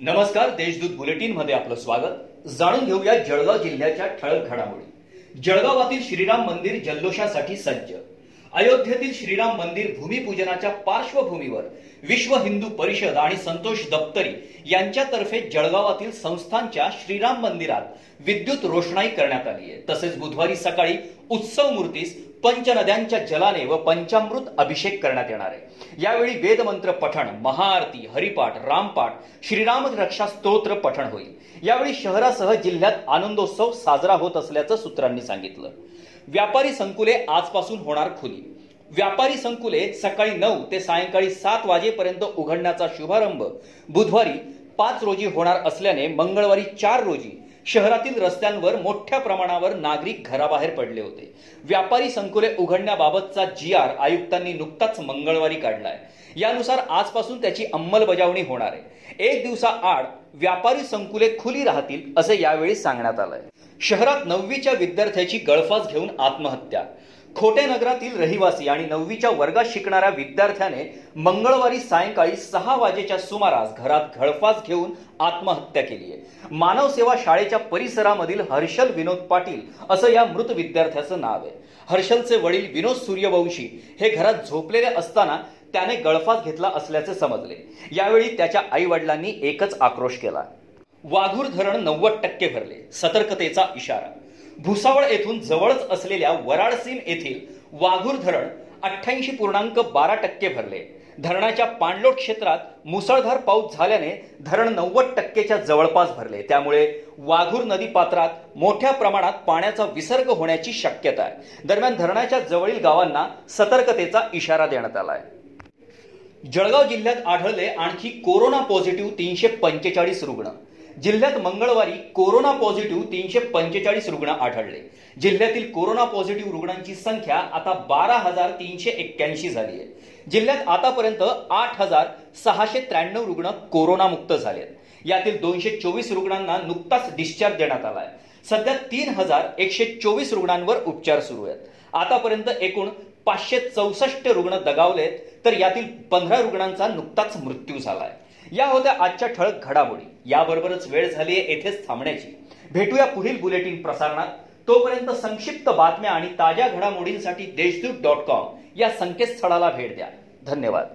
नमस्कार देशदूत बुलेटिनमध्ये आपलं स्वागत. जाणून घेऊया जळगाव जिल्ह्याच्या ठळक घडामोडी. जळगावातील श्रीराम मंदिर जल्लोषासाठी सज्ज. अयोध्येतील श्रीराम मंदिर भूमिपूजनाच्या पार्श्वभूमीवर विश्व हिंदू परिषद आणि संतोष दप्तरी यांच्यातर्फे जळगावातील संस्थांच्या श्रीराम मंदिरात विद्युत रोषणाई करण्यात आली आहे. तसेच बुधवारी सकाळी उत्सव मूर्तीस पंचनद्यांच्या जलाने व पंचामृत अभिषेक करण्यात येणार आहे. यावेळी वेदमंत्र पठण महाआरती हरिपाठ रामपाठ श्रीराम रक्षा स्तोत्र पठण होईल. यावेळी शहरासह जिल्ह्यात आनंदोत्सव साजरा होत असल्याचं सूत्रांनी सांगितलं. व्यापारी संकुले आजपासून होणार खुली. व्यापारी संकुले सकाळी नऊ ते सायंकाळी सात वाजेपर्यंत उघडण्याचा शुभारंभ बुधवारी पाच रोजी होणार असल्याने मंगळवारी चार रोजी शहरातील रस्त्यांवर मोठ्या प्रमाणावर नागरिक घराबाहेर पडले होते. व्यापारी संकुले उघडण्याबाबतचा जी आर आयुक्तांनी नुकताच मंगळवारी काढलाय. यानुसार आजपासून त्याची अंमलबजावणी होणार आहे. एक दिवसाआड व्यापारी संकुले खुली राहतील असे यावेळी सांगण्यात आलंय. शहरात नववीच्या विद्यार्थ्याची गळफास घेऊन आत्महत्या. खोटे नगरातील रहिवासी आणि नववीच्या वर्गात शिकणाऱ्या विद्यार्थ्याने मंगळवारी सायंकाळी सहा वाजेच्या सुमारास घरात घळफास घेऊन आत्महत्या केली आहे. मानव सेवा शाळेच्या परिसरामधील हर्षल विनोद पाटील असं या मृत विद्यार्थ्याचं नाव आहे. हर्षलचे वडील विनोद सूर्यवंशी हे घरात झोपलेले असताना त्याने गळफास घेतला असल्याचे समजले. यावेळी त्याच्या आई वडिलांनी एकच आक्रोश केला. वाघूर धरण नव्वद टक्के भरले. सतर्कतेचा इशारा. भुसावळ येथून जवळच असलेल्या वराडसीम येथील वाघूर धरण अठ्ठ्याऐंशी पूर्णांक बारा टक्के भरले. धरणाच्या पाणलोट क्षेत्रात मुसळधार पाऊस झाल्याने धरण नव्वद टक्केच्या जवळपास भरले. त्यामुळे वाघूर नदी पात्रात मोठ्या प्रमाणात पाण्याचा विसर्ग होण्याची शक्यता आहे. दरम्यान धरणाच्या जवळील गावांना सतर्कतेचा इशारा देण्यात आला आहे जळगाव जिल्ह्यात आढळले आणखी कोरोना पॉझिटिव्ह तीनशे पंचेचाळीस रुग्ण. जिल्ह्यात मंगळवारी कोरोना पॉझिटिव्ह तीनशे पंचेचाळीस रुग्ण आढळले. जिल्ह्यातील कोरोना पॉझिटिव्ह रुग्णांची संख्या आता बारा हजार तीनशे एक्क्याऐंशी झाली आहे. जिल्ह्यात आतापर्यंत आठ हजार सहाशे त्र्याण्णव रुग्ण कोरोनामुक्त झाले आहेत यातील दोनशे चोवीस रुग्णांना नुकताच डिस्चार्ज देण्यात आलाय. सध्या तीन हजार एकशे चोवीस रुग्णांवर उपचार सुरू आहेत. आतापर्यंत एकूण पाचशे चौसष्ट रुग्ण दगावलेत तर यातील पंधरा रुग्णांचा नुकताच मृत्यू झालाय. या होत्या आजच्या ठळक घडामोडी. याबरोबरच वेळ झाली आहे येथेच थांबण्याची. भेटूया पुढील बुलेटिन प्रसारणात. तोपर्यंत संक्षिप्त बातम्या आणि ताज्या घडामोडींसाठी देशदूत डॉट कॉम या संकेतस्थळाला भेट द्या. धन्यवाद.